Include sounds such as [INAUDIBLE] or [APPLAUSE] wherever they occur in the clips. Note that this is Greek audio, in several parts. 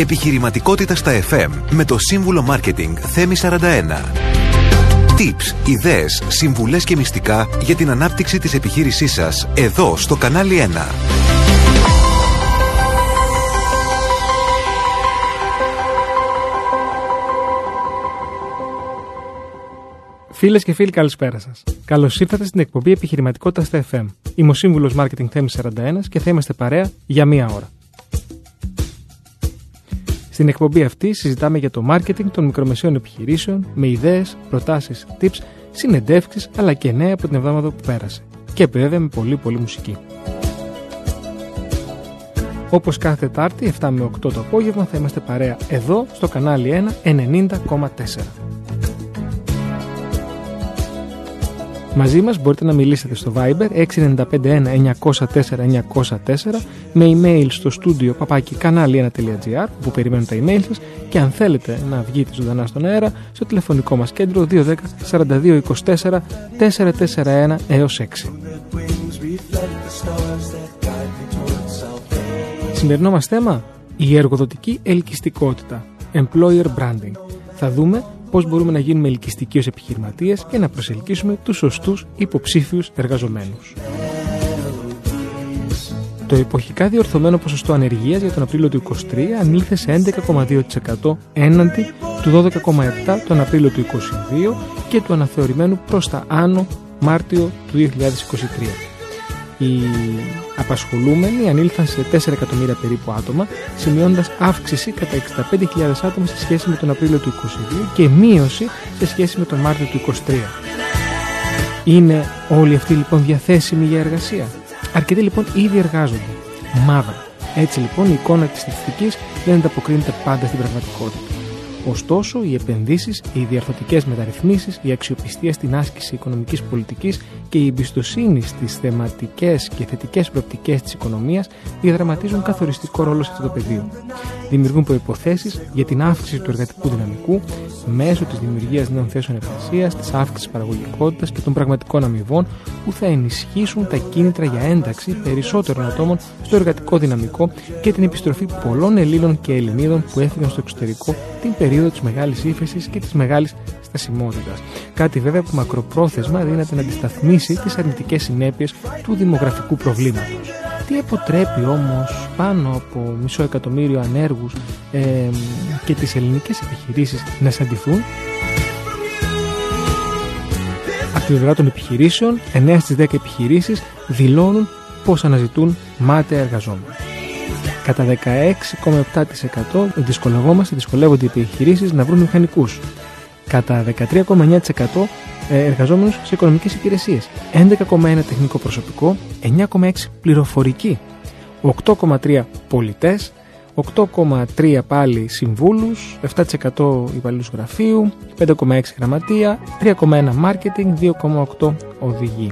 Επιχειρηματικότητα στα FM με το σύμβουλο Μάρκετινγκ Θέμη 41. Tips, ιδέες, συμβουλές και μυστικά για την ανάπτυξη της επιχείρησής σας εδώ στο κανάλι 1. Φίλες και φίλοι, καλησπέρα σας. Καλώς ήρθατε στην εκπομπή Επιχειρηματικότητα στα FM. Είμαι ο σύμβουλος Marketing Θέμη 41 και θα είμαστε παρέα για μία ώρα. Στην εκπομπή αυτή συζητάμε για το marketing των μικρομεσαίων επιχειρήσεων με ιδέες, προτάσεις, tips, συνεντεύξεις αλλά και νέα από την εβδομάδα που πέρασε. Και βέβαια με πολύ πολύ μουσική. Όπως κάθε Τετάρτη 7 με 8 το απόγευμα θα είμαστε παρέα εδώ στο κανάλι 1 90,4. Μαζί μας μπορείτε να μιλήσετε στο Viber 6951 904 με email στο στούντιο παπάκι κανάλι1.gr που περιμένουν τα email σας και αν θέλετε να βγείτε ζωντανά στον αέρα στο τηλεφωνικό μας κέντρο 210 42 24 441 έως 6. Σημερινό μας θέμα η εργοδοτική ελκυστικότητα Employer Branding. Θα δούμε πώς μπορούμε να γίνουμε ελκυστικοί ως επιχειρηματίες και να προσελκύσουμε τους σωστούς υποψήφιους εργαζομένους. Το εποχικά διορθωμένο ποσοστό ανεργίας για τον Απρίλιο του 2023 ανήλθε σε 11,2% έναντι του 12,7% τον Απρίλιο του 2022 και του αναθεωρημένου προς τα άνω Μάρτιο του 2023. Οι απασχολούμενοι ανήλθαν σε 4 εκατομμύρια περίπου άτομα, σημειώνοντας αύξηση κατά 65.000 άτομα σε σχέση με τον Απρίλιο του 2022 και μείωση σε σχέση με τον Μάρτιο του 2023. Είναι όλοι αυτοί λοιπόν διαθέσιμοι για εργασία; Αρκετοί λοιπόν ήδη εργάζονται. Μαύρα. Έτσι λοιπόν η εικόνα της στατιστικής δεν ανταποκρίνεται πάντα στην πραγματικότητα. Ωστόσο, οι επενδύσεις, οι διαρθωτικές μεταρρυθμίσεις, η αξιοπιστία στην άσκηση οικονομικής πολιτικής και η εμπιστοσύνη στις θεματικές και θετικές προοπτικές της οικονομίας διαδραματίζουν καθοριστικό ρόλο σε αυτό το πεδίο. Δημιουργούν προποθέσει για την αύξηση του εργατικού δυναμικού μέσω της δημιουργίας νέων θέσεων εργασίας, της αύξησης παραγωγικότητας και των πραγματικών αμοιβών που θα ενισχύσουν τα κίνητρα για ένταξη περισσότερων ατόμων στο εργατικό δυναμικό και την επιστροφή πολλών Ελλήνων και Ελληνίδων που έφυγαν στο εξωτερικό την περίοδο της μεγάλης ύφεσης και της μεγάλης στασιμότητας. Κάτι βέβαια που μακροπρόθεσμα δύναται να αντισταθμίσει τις αρνητικές συνέπειες του δημογραφικού προβλήματος. Τι αποτρέπει όμως πάνω από μισό εκατομμύριο ανέργους ε, και τις ελληνικές επιχειρήσεις να σαντιθούν. Από τη πλευρά των επιχειρήσεων, 9 στις 10 επιχειρήσεις δηλώνουν πως αναζητούν μάταια εργαζόμενα. Κατά 16,7% δυσκολευόμαστε, δυσκολεύονται οι επιχειρήσεις να βρουν μηχανικούς. Κατά 13,9% ε, εργαζόμενους σε οικονομικές υπηρεσίες, 11,1% τεχνικό προσωπικό, 9,6% πληροφορική, 8,3% πολιτές, 8,3% πάλι συμβούλους, 7% υπαλλήλους γραφείου, 5,6% γραμματεία, 3,1% μάρκετινγκ, 2,8% οδηγοί.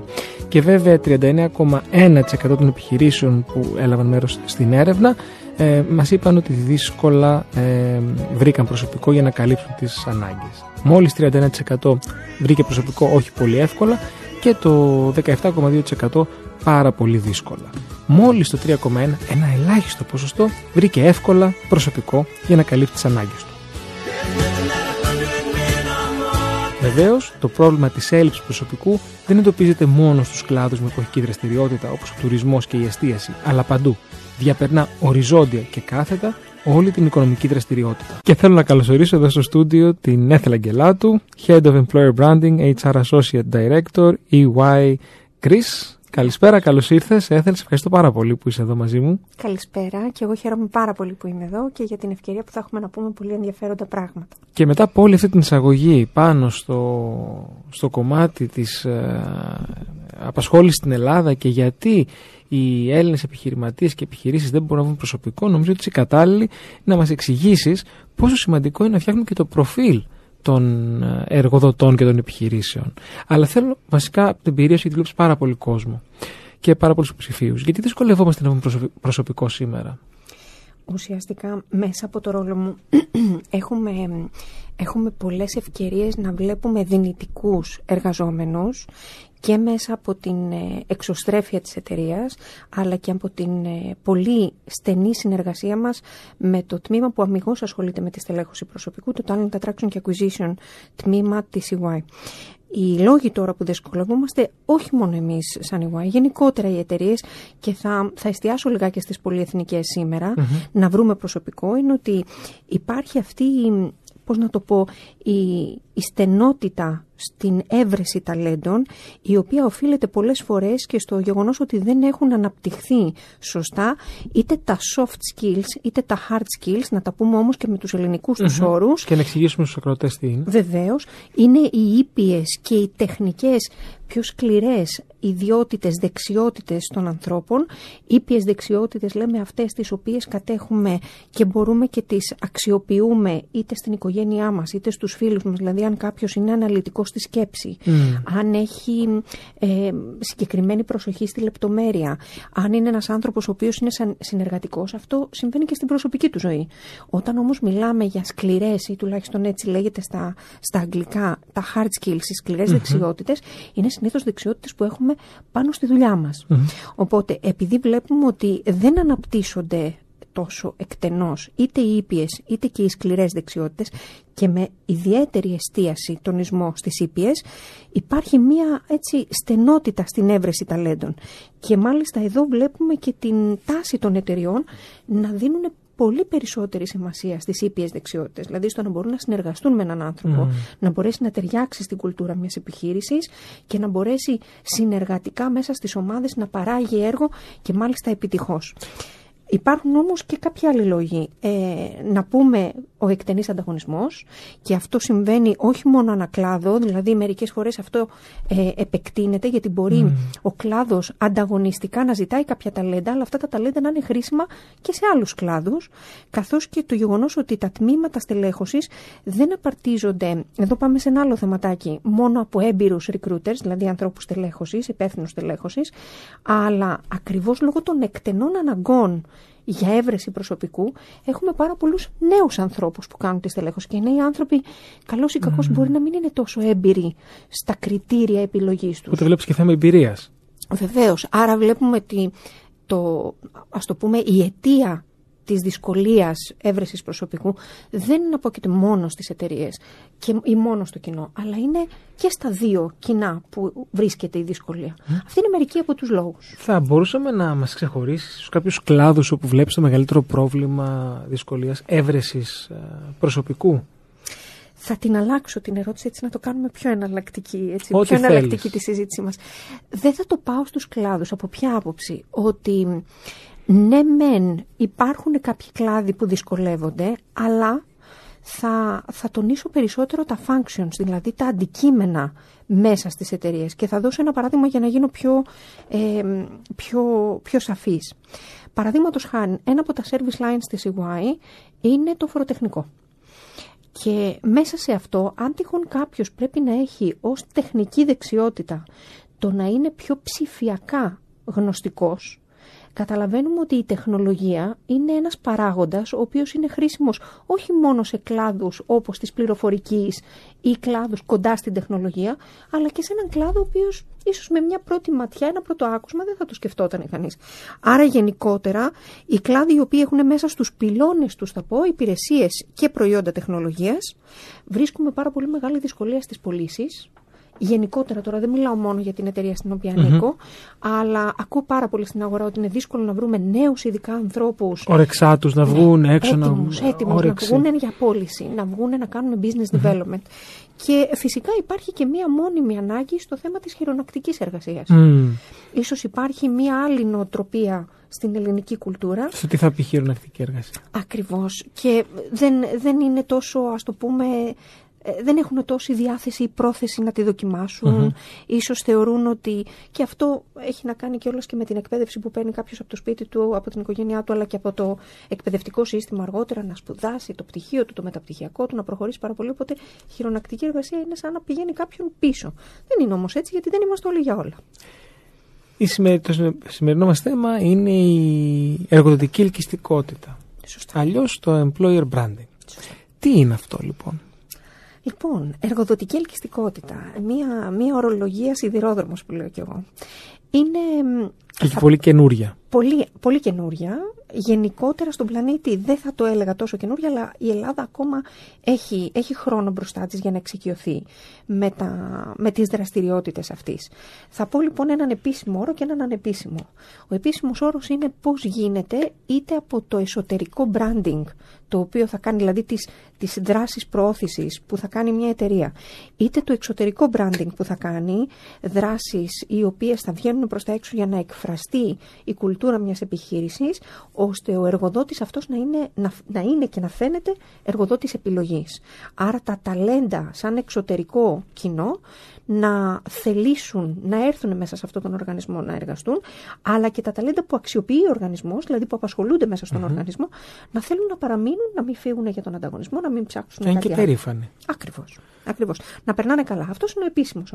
Και βέβαια 39,1% των επιχειρήσεων που έλαβαν μέρος στην έρευνα ε, μας είπαν ότι δύσκολα ε, βρήκαν προσωπικό για να καλύψουν τις ανάγκες. Μόλις 31% βρήκε προσωπικό όχι πολύ εύκολα και το 17,2% πάρα πολύ δύσκολα. Μόλις το 3,1% ένα ελάχιστο ποσοστό βρήκε εύκολα προσωπικό για να καλύψει τις ανάγκες του. Βεβαίως, το πρόβλημα της έλλειψης προσωπικού δεν εντοπίζεται μόνο στους κλάδους με εποχική δραστηριότητα όπως ο τουρισμός και η εστίαση, αλλά παντού. Διαπερνά οριζόντια και κάθετα όλη την οικονομική δραστηριότητα. Και θέλω να καλωσορίσω εδώ στο στούντιο την Έθελα Γκελάτου, Head of Employer Branding, HR Associate Director, EY Greece. Καλησπέρα, καλώς ήρθες. Έθελε, ευχαριστώ πάρα πολύ που είσαι εδώ μαζί μου. Καλησπέρα και εγώ χαίρομαι πάρα πολύ που είμαι εδώ και για την ευκαιρία που θα έχουμε να πούμε πολύ ενδιαφέροντα πράγματα. Και μετά από όλη αυτή την εισαγωγή πάνω στο, στο κομμάτι της ε, απασχόλησης στην Ελλάδα και γιατί οι Έλληνες επιχειρηματίες και επιχειρήσεις δεν μπορούν να βρουν προσωπικό, νομίζω ότι είσαι κατάλληλη να μας εξηγήσεις πόσο σημαντικό είναι να φτιάχνουμε και το προφίλ των ε, εργοδοτών και των επιχειρήσεων. Αλλά θέλω βασικά την εμπειρία σου γιατί βλέπεις πάρα πολύ κόσμο και πάρα πολλούς ψηφίου. Γιατί δυσκολευόμαστε να έχουμε προσωπικό σήμερα; Ουσιαστικά μέσα από το ρόλο μου [CLEARS THROAT] έχουμε, έχουμε πολλές ευκαιρίες να βλέπουμε δυνητικούς εργαζόμενους και μέσα από την ε, εξωστρέφεια της εταιρείας αλλά και από την ε, πολύ στενή συνεργασία μας με το τμήμα που αμυγός ασχολείται με τη στελέχωση προσωπικού, το Talent Attraction και Acquisition τμήμα της EY. Οι λόγοι τώρα που δυσκολευόμαστε, όχι μόνο εμείς σαν EY, γενικότερα οι εταιρείες, και θα, θα εστιάσω λιγάκι στις πολυεθνικές να βρούμε προσωπικό, είναι ότι υπάρχει αυτή πώς να το πω, η, η στενότητα στην έβρεση ταλέντων, η οποία οφείλεται πολλές φορές και στο γεγονός ότι δεν έχουν αναπτυχθεί σωστά είτε τα soft skills είτε τα hard skills, να τα πούμε όμως και με τους ελληνικούς mm-hmm. τους όρους. Και να εξηγήσουμε στους ακροατές τι είναι. Βεβαίως, είναι οι ήπιες και οι τεχνικές πιο σκληρές ιδιότητες, δεξιότητες των ανθρώπων. Ήπιες δεξιότητες λέμε αυτές τις οποίες κατέχουμε και μπορούμε και τις αξιοποιούμε είτε στην οικογένειά μας είτε στους φίλους μας. Δηλαδή αν κάποιος είναι αναλυτικός στη σκέψη, mm. αν έχει ε, συγκεκριμένη προσοχή στη λεπτομέρεια, αν είναι ένας άνθρωπος ο οποίος είναι σαν συνεργατικός, αυτό συμβαίνει και στην προσωπική του ζωή. Όταν όμως μιλάμε για σκληρές ή τουλάχιστον έτσι λέγεται στα, στα αγγλικά τα hard skills, οι σκληρές mm-hmm. δεξιότητες, είναι συνήθως δεξιότητες που έχουμε πάνω στη δουλειά μας. Οπότε επειδή βλέπουμε ότι δεν αναπτύσσονται τόσο εκτενώς είτε οι ήπιες είτε και οι σκληρές δεξιότητες και με ιδιαίτερη εστίαση τονισμό στις ήπιες υπάρχει μία έτσι στενότητα στην έβρεση ταλέντων και μάλιστα εδώ βλέπουμε και την τάση των εταιριών να δίνουν πολύ περισσότερη σημασία στις ήπιες δεξιότητες. Δηλαδή στο να μπορούν να συνεργαστούν με έναν άνθρωπο, να μπορέσει να ταιριάξει στην κουλτούρα μιας επιχείρησης και να μπορέσει συνεργατικά μέσα στις ομάδες να παράγει έργο και μάλιστα επιτυχώς. Υπάρχουν όμως και κάποιοι άλλοι λόγοι. Ε, να πούμε ο εκτενής ανταγωνισμός και αυτό συμβαίνει όχι μόνο ανακλάδο, δηλαδή μερικές φορές αυτό ε, επεκτείνεται γιατί μπορεί ο κλάδος ανταγωνιστικά να ζητάει κάποια ταλέντα, αλλά αυτά τα ταλέντα να είναι χρήσιμα και σε άλλους κλάδους, καθώς και το γεγονός ότι τα τμήματα στελέχωσης δεν απαρτίζονται, εδώ πάμε σε ένα άλλο θεματάκι, μόνο από έμπειρους recruiters, δηλαδή ανθρώπους στελέχωσης, υπεύθυνους στελέχωσης, αλλά ακριβώς λόγω των εκτενών αναγκών για έβρεση προσωπικού, έχουμε πάρα πολλούς νέους ανθρώπους που κάνουν τη στελέχωση. Και οι νέοι άνθρωποι, καλό ή κακό, μπορεί να μην είναι τόσο έμπειροι στα κριτήρια επιλογής τους. Οπότε βλέπεις και θέμα εμπειρίας. Βεβαίως. Άρα βλέπουμε ότι το, ας το πούμε, η αιτία της δυσκολίας έβρεσης προσωπικού δεν απόκειται μόνο στις εταιρείες ή μόνο στο κοινό, αλλά είναι και στα δύο κοινά που βρίσκεται η δυσκολία. Αυτή είναι μερικοί από τους λόγους. Θα μπορούσαμε να μας ξεχωρίσεις στους κάποιους κλάδους όπου βλέπεις το μεγαλύτερο πρόβλημα δυσκολίας έβρεσης ε, προσωπικού; Θα την αλλάξω την ερώτηση έτσι να το κάνουμε πιο εναλλακτική, έτσι, πιο εναλλακτική τη συζήτησή μας. Δεν θα το πάω στους κλάδους. Από ποια άποψη; Ότι ναι μεν υπάρχουν κάποιοι κλάδοι που δυσκολεύονται, αλλά θα, θα τονίσω περισσότερο τα functions, δηλαδή τα αντικείμενα μέσα στις εταιρείες. Και θα δώσω ένα παράδειγμα για να γίνω πιο, ε, πιο, πιο σαφής. Παραδείγματος χάρη, ένα από τα service lines της EY είναι το φοροτεχνικό. Και μέσα σε αυτό, αν τυχόν κάποιος πρέπει να έχει ως τεχνική δεξιότητα το να είναι πιο ψηφιακά γνωστικός, καταλαβαίνουμε ότι η τεχνολογία είναι ένας παράγοντας ο οποίος είναι χρήσιμος όχι μόνο σε κλάδους όπως της πληροφορικής ή κλάδους κοντά στην τεχνολογία, αλλά και σε έναν κλάδο ο οποίος ίσως με μια πρώτη ματιά, ένα πρώτο άκουσμα δεν θα το σκεφτόταν κανείς. Άρα γενικότερα οι κλάδοι οι οποίοι έχουν μέσα στους πυλώνες τους, θα πω, υπηρεσίες και προϊόντα τεχνολογίας, βρίσκουμε πάρα πολύ μεγάλη δυσκολία στις πωλήσεις γενικότερα τώρα, δεν μιλάω μόνο για την εταιρεία στην οποία ανήκω, αλλά ακούω πάρα πολύ στην αγορά ότι είναι δύσκολο να βρούμε νέους ειδικά ανθρώπους. Ορεξάτους να βγουν ναι, έξω έτοιμους, να έτοιμους, να βγουν για πώληση, να βγουν να κάνουν business development. Και φυσικά υπάρχει και μία μόνιμη ανάγκη στο θέμα της χειρονακτικής εργασίας. Mm. Ίσως υπάρχει μία άλλη νοοτροπία στην ελληνική κουλτούρα. Σε τι θα πει χειρονακτική εργασία; Ακριβώς. Και δεν, δεν είναι τόσο, ας το πούμε, ε, δεν έχουν τόση διάθεση ή πρόθεση να τη δοκιμάσουν. Mm-hmm. Ίσως θεωρούν ότι και αυτό έχει να κάνει και όλος και με την εκπαίδευση που παίρνει κάποιος από το σπίτι του, από την οικογένειά του, αλλά και από το εκπαιδευτικό σύστημα αργότερα να σπουδάσει το πτυχίο του, το μεταπτυχιακό του, να προχωρήσει πάρα πολύ. Οπότε χειρονακτική εργασία είναι σαν να πηγαίνει κάποιον πίσω. Δεν είναι όμως έτσι γιατί δεν είμαστε όλοι για όλα. Η το σημερινό μας θέμα είναι η εργοδοτική ελκυστικότητα. Αλλιώς το employer branding. Τι είναι αυτό λοιπόν; Λοιπόν, εργοδοτική ελκυστικότητα. Μία, μία ορολογία σιδηρόδρομος που λέω κι εγώ. Είναι... Και πολύ καινούρια. Πολύ, πολύ καινούρια γενικότερα στον πλανήτη δεν θα το έλεγα τόσο καινούργια, αλλά η Ελλάδα ακόμα έχει, έχει χρόνο μπροστά της για να εξοικειωθεί με, τα, με τις δραστηριότητες αυτής. Θα πω λοιπόν έναν επίσημο όρο και έναν ανεπίσημο. Ο επίσημος όρος είναι πώς γίνεται είτε από το εσωτερικό branding, το οποίο θα κάνει δηλαδή τις, τις δράσεις προώθησης που θα κάνει μια εταιρεία, είτε το εξωτερικό branding που θα κάνει δράσεις οι οποίες θα βγαίνουν προς τα έξω για να εκφραστεί η κουλτούρα μιας επιχείρησης, ώστε ο εργοδότης αυτός να είναι, να, να είναι και να φαίνεται εργοδότης επιλογής. Άρα τα ταλέντα σαν εξωτερικό κοινό να θελήσουν να έρθουν μέσα σε αυτόν τον οργανισμό να εργαστούν, αλλά και τα ταλέντα που αξιοποιεί ο οργανισμός, δηλαδή που απασχολούνται μέσα στον οργανισμό, να θέλουν να παραμείνουν, να μην φύγουν για τον ανταγωνισμό, να μην ψάξουν να κάτι είναι και περήφανοι. Ακριβώς. Ακριβώς. Να περνάνε καλά. Αυτός είναι ο επίσημος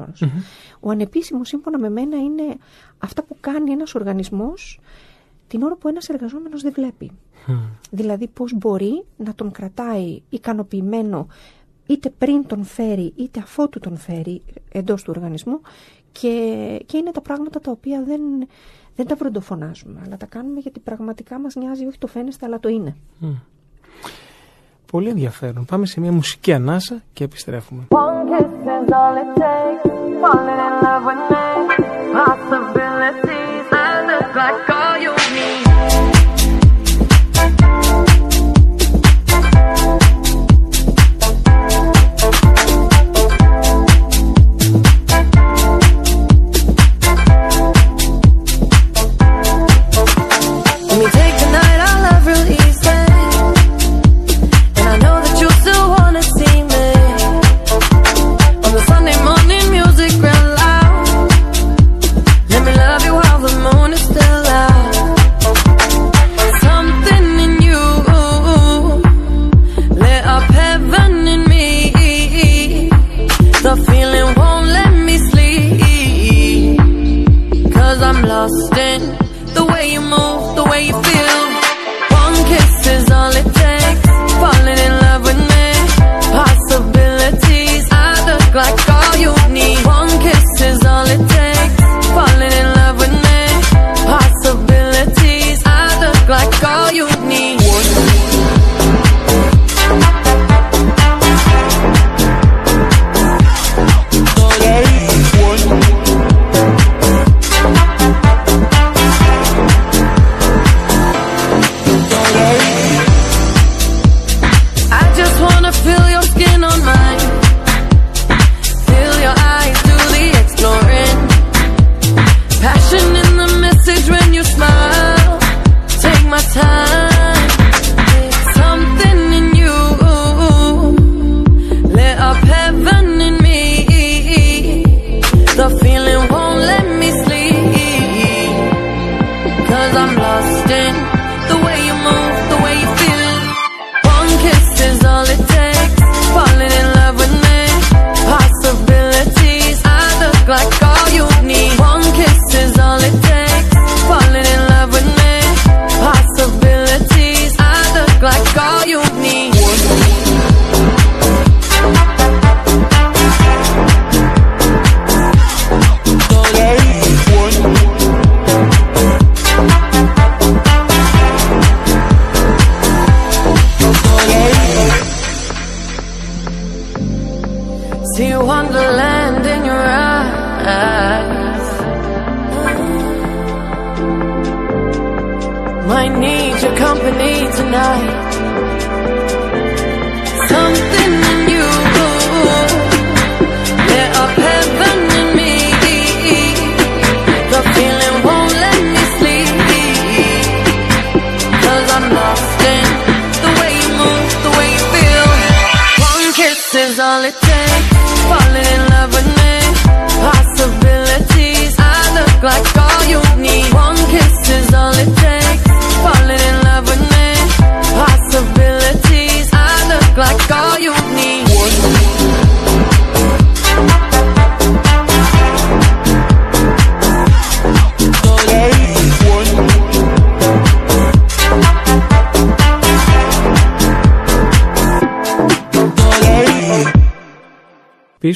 Ο ανεπίσημος, σύμφωνα με μένα, είναι αυτά που κάνει ένας οργανισμός την ώρα που ένας εργαζόμενος δεν βλέπει. Δηλαδή πώς μπορεί να τον κρατάει ικανοποιημένο είτε πριν τον φέρει είτε αφότου τον φέρει εντός του οργανισμού και, και είναι τα πράγματα τα οποία δεν, δεν τα βροντοφωνάζουμε αλλά τα κάνουμε γιατί πραγματικά μας νοιάζει όχι το φαίνεστε αλλά το είναι. Πολύ ενδιαφέρον. Πάμε σε μια μουσική ανάσα και επιστρέφουμε.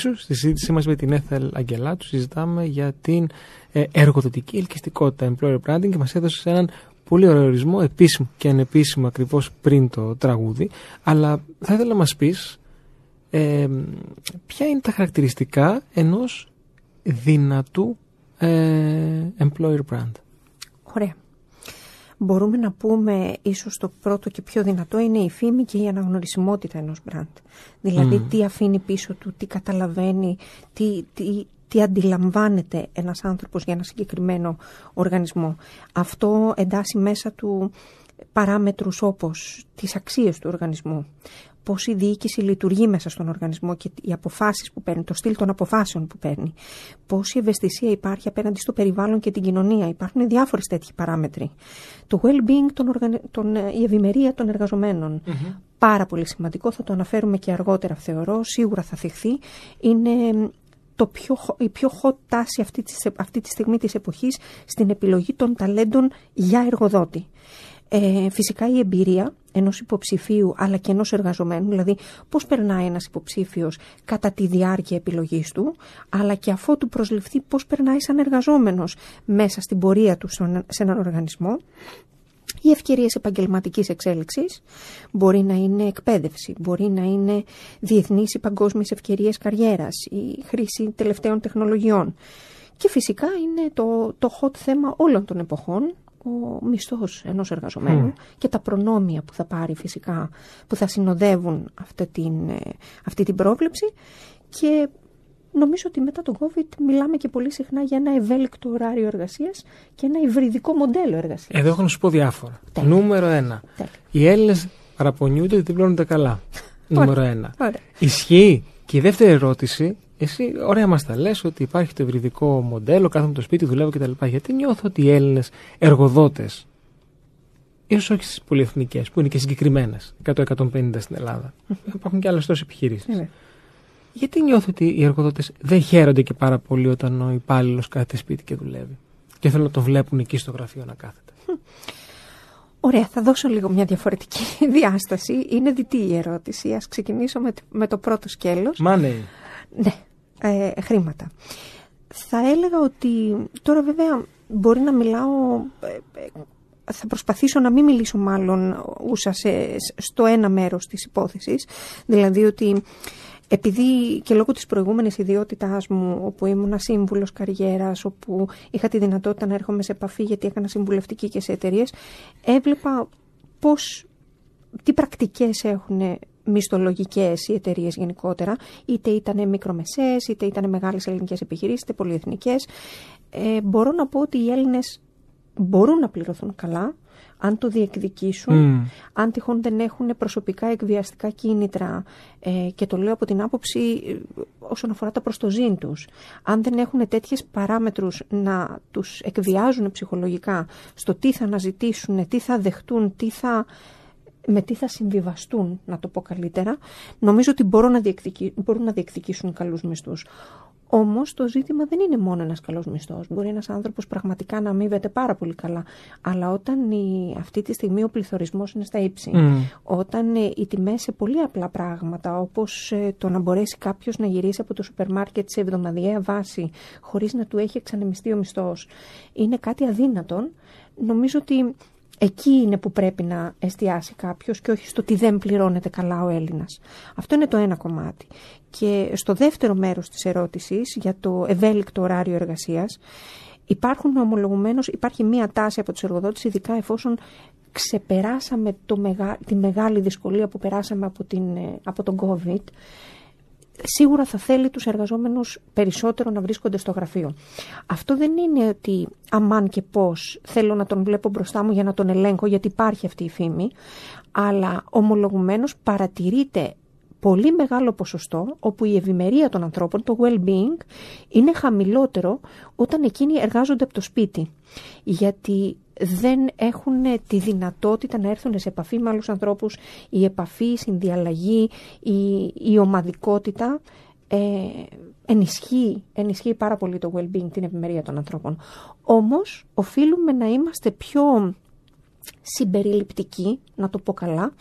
Πίσω στη συζήτησή μας με την Έθελ Αγγελάτου συζητάμε για την ε, εργοδοτική ελκυστικότητα employer branding και μας έδωσε έναν πολύ ωραίο ορισμό, επίσημο και ανεπίσημο ακριβώς πριν το τραγούδι αλλά θα ήθελα να μας πεις ε, ποια είναι τα χαρακτηριστικά ενός δυνατού ε, employer brand. Ωραία. Μπορούμε να πούμε ίσως το πρώτο και πιο δυνατό είναι η φήμη και η αναγνωρισιμότητα ενός brand. Δηλαδή τι αφήνει πίσω του, τι καταλαβαίνει, τι, τι, τι αντιλαμβάνεται ένας άνθρωπος για ένα συγκεκριμένο οργανισμό. Αυτό εντάσσει μέσα του παράμετρους όπως τις αξίες του οργανισμού, πώς η διοίκηση λειτουργεί μέσα στον οργανισμό και οι αποφάσεις που παίρνει, το στυλ των αποφάσεων που παίρνει, πόση ευαισθησία υπάρχει απέναντι στο περιβάλλον και την κοινωνία. Υπάρχουν διάφορες τέτοιοι παράμετροι. Το well-being, τον τον... η ευημερία των εργαζομένων. Πάρα πολύ σημαντικό, θα το αναφέρουμε και αργότερα θεωρώ, σίγουρα θα θυχθεί. Είναι το πιο, η πιο hot τάση αυτή, αυτή τη στιγμή της εποχής στην επιλογή των ταλέντων για εργοδότη. Ε, φυσικά η εμπειρία ενός υποψηφίου αλλά και ενός εργαζομένου, δηλαδή πώς περνάει ένας υποψήφιος κατά τη διάρκεια επιλογής του, αλλά και αφού του προσληφθεί πώς περνάει σαν εργαζόμενος μέσα στην πορεία του σε έναν οργανισμό. Οι ευκαιρίες επαγγελματικής εξέλιξης μπορεί να είναι εκπαίδευση, μπορεί να είναι διεθνείς ή παγκόσμιες ευκαιρίες καριέρας, η χρήση τελευταίων τεχνολογιών. Και φυσικά είναι το, το hot θέμα όλων των εποχών, ο μισθός ενός εργαζομένου και τα προνόμια που θα πάρει φυσικά, που θα συνοδεύουν αυτή την, ε, αυτή την πρόβλεψη και νομίζω ότι μετά τον COVID μιλάμε και πολύ συχνά για ένα ευέλικτο ωράριο εργασίας και ένα υβριδικό μοντέλο εργασίας. Εδώ έχω να σου πω διάφορα. Νούμερο ένα. Οι Έλληνες παραπονιούνται ότι δεν πληρώνονται καλά. Νούμερο ένα. Ισχύει. Και η δεύτερη ερώτηση εσύ, ωραία μας τα λες ότι υπάρχει το ευρυδικό μοντέλο, κάθομαι το σπίτι, δουλεύω κτλ. Γιατί νιώθω ότι οι Έλληνες εργοδότες, ίσως όχι στις πολυεθνικές, που είναι και συγκεκριμένες, 100-150 στην Ελλάδα, υπάρχουν και άλλες τόσες επιχειρήσεις. Γιατί νιώθω ότι οι εργοδότες δεν χαίρονται και πάρα πολύ όταν ο υπάλληλος κάθεται σπίτι και δουλεύει. Και θέλω να το βλέπουν εκεί στο γραφείο να κάθεται. Ωραία, θα δώσω λίγο μια διαφορετική [LAUGHS] διάσταση. Είναι δυτή η ερώτηση. Ας ξεκινήσω με, με το πρώτο σκέλος. Money. Ναι, ε, χρήματα. Θα έλεγα ότι τώρα βέβαια μπορεί να μιλάω, ε, ε, θα προσπαθήσω να μην μιλήσω μάλλον ούσα στο ένα μέρος της υπόθεσης, δηλαδή ότι επειδή και λόγω της προηγούμενης ιδιότητάς μου, όπου ήμουν σύμβουλος καριέρας, όπου είχα τη δυνατότητα να έρχομαι σε επαφή γιατί έκανα συμβουλευτική και σε εταιρείες, έβλεπα πώς, τι πρακτικές έχουν μισθολογικές οι εταιρείες γενικότερα, είτε ήταν μικρομεσαίες, είτε ήταν μεγάλες ελληνικές επιχειρήσεις, είτε πολυεθνικές. Ε, μπορώ να πω ότι οι Έλληνες μπορούν να πληρωθούν καλά, αν το διεκδικήσουν, αν τυχόν δεν έχουν προσωπικά εκβιαστικά κίνητρα ε, και το λέω από την άποψη ε, όσον αφορά τα προστοζήν τους. Αν δεν έχουν τέτοιες παράμετρους να τους εκβιάζουν ψυχολογικά στο τι θα αναζητήσουν, τι θα δεχτούν, τι θα με τι θα συμβιβαστούν, να το πω καλύτερα, νομίζω ότι μπορούν να, διεκδικη, μπορούν να διεκδικήσουν καλούς μισθούς. Όμως το ζήτημα δεν είναι μόνο ένας καλός μισθός. Μπορεί ένας άνθρωπος πραγματικά να αμείβεται πάρα πολύ καλά. Αλλά όταν η, αυτή τη στιγμή ο πληθωρισμός είναι στα ύψη, όταν ε, οι τιμές σε πολύ απλά πράγματα, όπως ε, το να μπορέσει κάποιος να γυρίσει από το σούπερ μάρκετ σε εβδομαδιαία βάση, χωρίς να του έχει εξανεμιστεί ο μισθός, είναι κάτι αδύνατον, νομίζω ότι Εκεί είναι που πρέπει να εστιάσει κάποιος και όχι στο ότι δεν πληρώνεται καλά ο Έλληνας. Αυτό είναι το ένα κομμάτι. Και στο δεύτερο μέρος της ερώτησης για το ευέλικτο ωράριο εργασίας, υπάρχουν ομολογουμένως, υπάρχει μία τάση από τους εργοδότες, ειδικά εφόσον ξεπεράσαμε το τη μεγάλη δυσκολία που περάσαμε από, την, ε, από τον COVID, σίγουρα θα θέλει τους εργαζόμενους περισσότερο να βρίσκονται στο γραφείο. Αυτό δεν είναι ότι αμάν και πώς θέλω να τον βλέπω μπροστά μου για να τον ελέγχω γιατί υπάρχει αυτή η φήμη, αλλά ομολογουμένως παρατηρείται πολύ μεγάλο ποσοστό όπου η ευημερία των ανθρώπων, το well-being, είναι χαμηλότερο όταν εκείνοι εργάζονται από το σπίτι. Γιατί δεν έχουν τη δυνατότητα να έρθουν σε επαφή με άλλους ανθρώπους, η επαφή, η συνδιαλλαγή, η, η ομαδικότητα ε, ενισχύει, ενισχύει πάρα πολύ το well-being, την ευημερία των ανθρώπων. Όμως, οφείλουμε να είμαστε πιο συμπεριληπτικοί, να το πω καλά,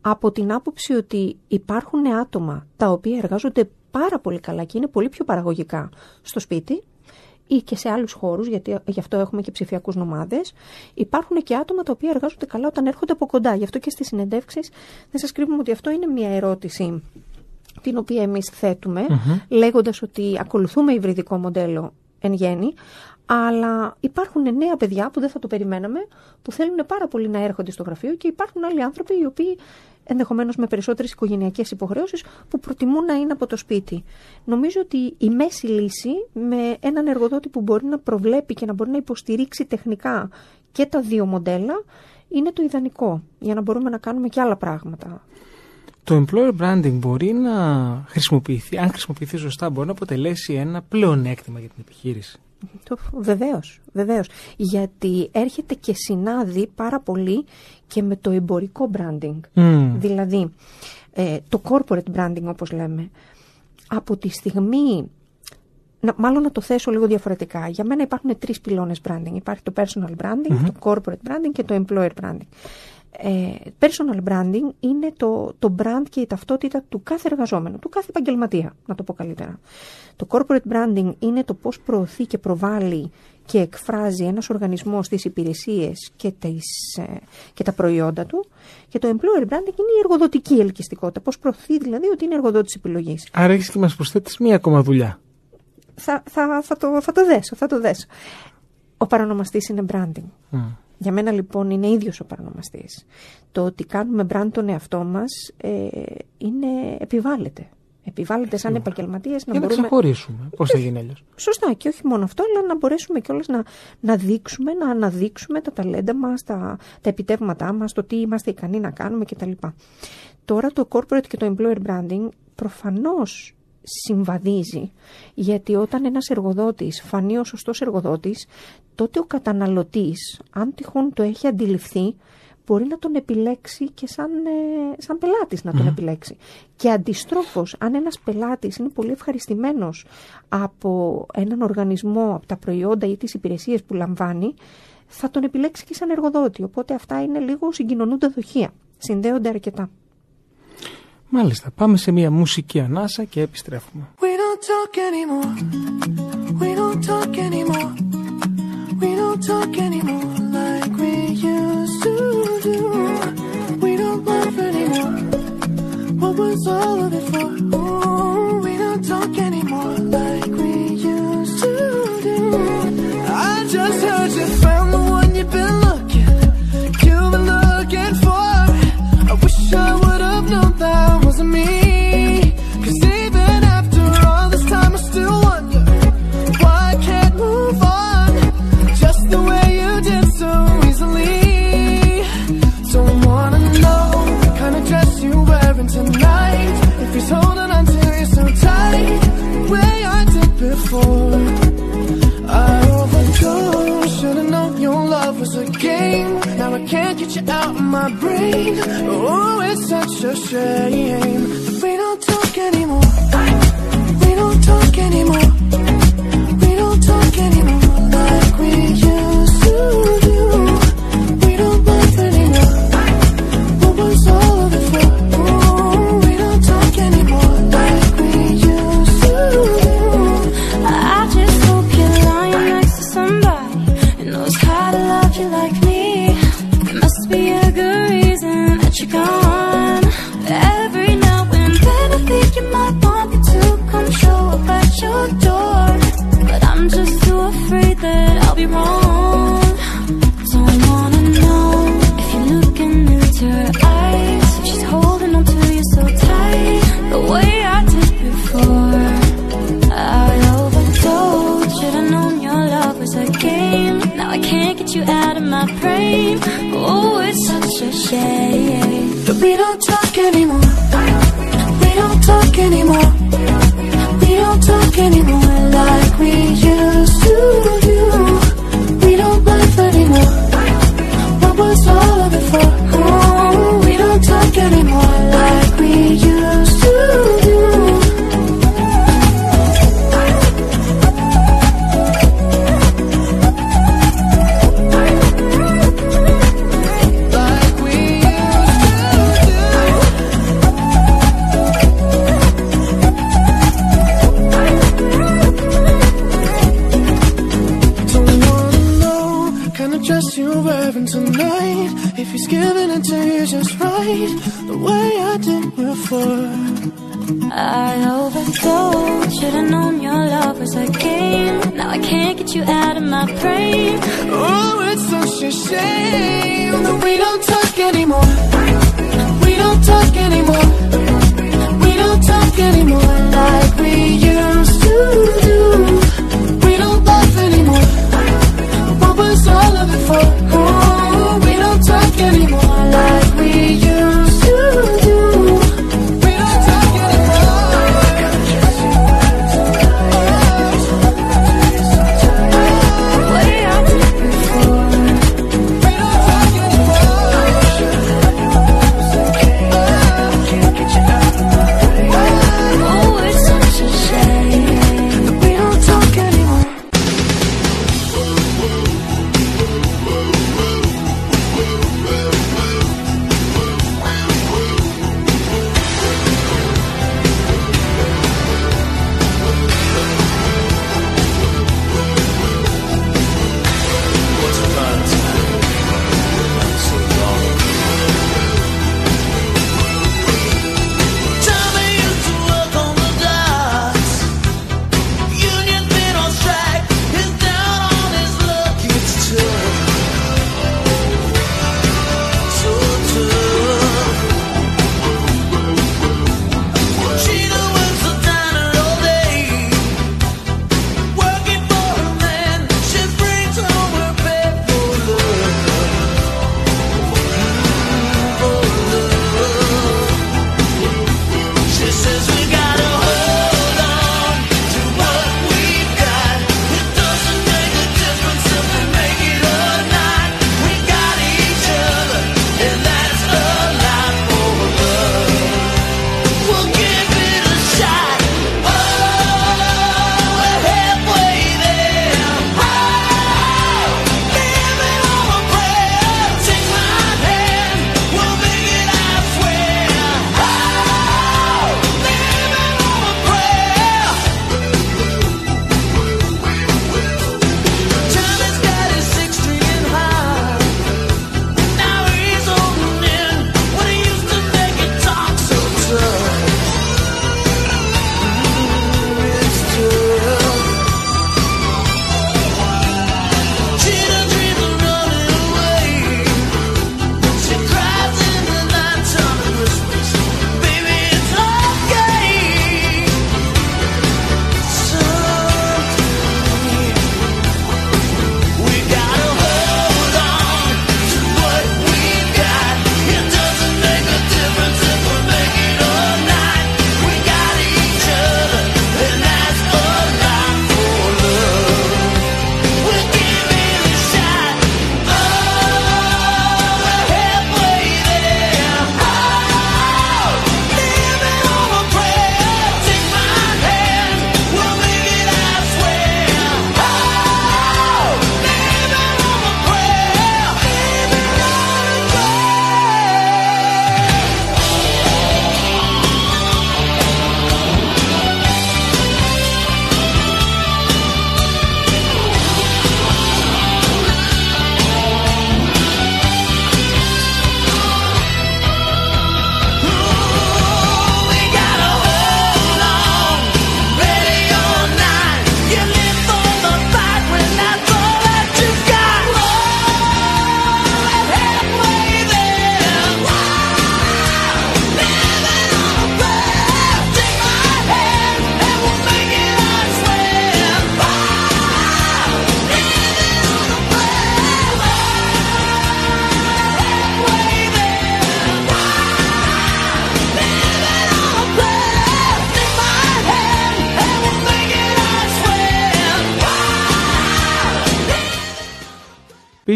από την άποψη ότι υπάρχουν άτομα τα οποία εργάζονται πάρα πολύ καλά και είναι πολύ πιο παραγωγικά στο σπίτι ή και σε άλλους χώρους, γιατί γι' αυτό έχουμε και ψηφιακούς νομάδες, υπάρχουν και άτομα τα οποία εργάζονται καλά όταν έρχονται από κοντά. Γι' αυτό και στις συνεντεύξεις δεν σας κρύβουμε ότι αυτό είναι μια ερώτηση την οποία εμείς θέτουμε, λέγοντας ότι ακολουθούμε υβριδικό μοντέλο εν γέννη, αλλά υπάρχουν νέα παιδιά που δεν θα το περιμέναμε, που θέλουν πάρα πολύ να έρχονται στο γραφείο και υπάρχουν άλλοι άνθρωποι οι οποίοι ενδεχομένως με περισσότερες οικογενειακές υποχρεώσεις που προτιμούν να είναι από το σπίτι. Νομίζω ότι η μέση λύση με έναν εργοδότη που μπορεί να προβλέπει και να μπορεί να υποστηρίξει τεχνικά και τα δύο μοντέλα είναι το ιδανικό για να μπορούμε να κάνουμε και άλλα πράγματα. Το employer branding μπορεί να χρησιμοποιηθεί, αν χρησιμοποιηθεί σωστά, μπορεί να αποτελέσει ένα πλεονέκτημα για την επιχείρηση. Βεβαίως, βεβαίως. Γιατί έρχεται και συνάδει πάρα πολύ και με το εμπορικό branding. Δηλαδή, ε, το corporate branding όπως λέμε. Από τη στιγμή να, μάλλον να το θέσω λίγο διαφορετικά. Για μένα υπάρχουν τρεις πυλώνες branding. Υπάρχει το personal branding, το corporate branding και το employer branding. Ε, personal branding είναι το, το brand και η ταυτότητα του κάθε εργαζόμενου, του κάθε επαγγελματία, να το πω καλύτερα. Το corporate branding είναι το πώς προωθεί και προβάλλει και εκφράζει ένας οργανισμός τις υπηρεσίες και, τις, ε, και τα προϊόντα του. Και το employer branding είναι η εργοδοτική ελκυστικότητα, πώς προωθεί δηλαδή ότι είναι εργοδότης επιλογής. Άρα έχεις και μας προσθέτεις μία ακόμα δουλειά. Θα, θα, θα, το, θα το δέσω, θα το δέσω. Ο παρανομαστής είναι branding. Για μένα λοιπόν είναι ίδιος ο παρανομαστής. Το ότι κάνουμε brand τον εαυτό μας ε, είναι, επιβάλλεται. Επιβάλλεται σαν επαγγελματίες να Για μπορούμε. να ξεχωρίσουμε. Πώς θα γίνει αλλιώς. Σωστά. Και όχι μόνο αυτό, αλλά να μπορέσουμε κιόλας να, να δείξουμε, να αναδείξουμε τα ταλέντα μας, τα, τα επιτεύγματά μας, το τι είμαστε ικανοί να κάνουμε κτλ. Τώρα το corporate και το employer branding προφανώς συμβαδίζει, γιατί όταν ένας εργοδότης φανεί ο σωστός εργοδότης, τότε ο καταναλωτής, αν τυχόν το έχει αντιληφθεί, μπορεί να τον επιλέξει και σαν, ε, σαν πελάτης να τον επιλέξει. Και αντιστρόφως, αν ένας πελάτης είναι πολύ ευχαριστημένος από έναν οργανισμό, από τα προϊόντα ή τις υπηρεσίες που λαμβάνει, θα τον επιλέξει και σαν εργοδότη. Οπότε αυτά είναι λίγο συγκοινωνούντα δοχεία. Συνδέονται αρκετά. Μάλιστα, πάμε σε μια μουσική ανάσα και επιστρέφουμε. We don't talk anymore. We don't talk anymore. We don't talk anymore like we used to do. We don't laugh anymore. What was all of it for? Ooh, we don't talk anymore like we used to do. I just heard before. I overdosed. Should've known your love was a game. Now I can't get you out of my brain. Oh, it's such a shame. We don't talk anymore. We don't talk anymore. We don't talk anymore like we used